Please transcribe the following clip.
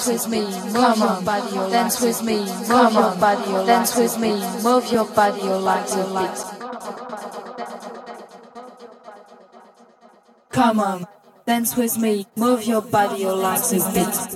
dance with me, move your body, dance with me, move your body, dance with me, move your body, like a beat. Come on, dance with me, move your body, like a beat.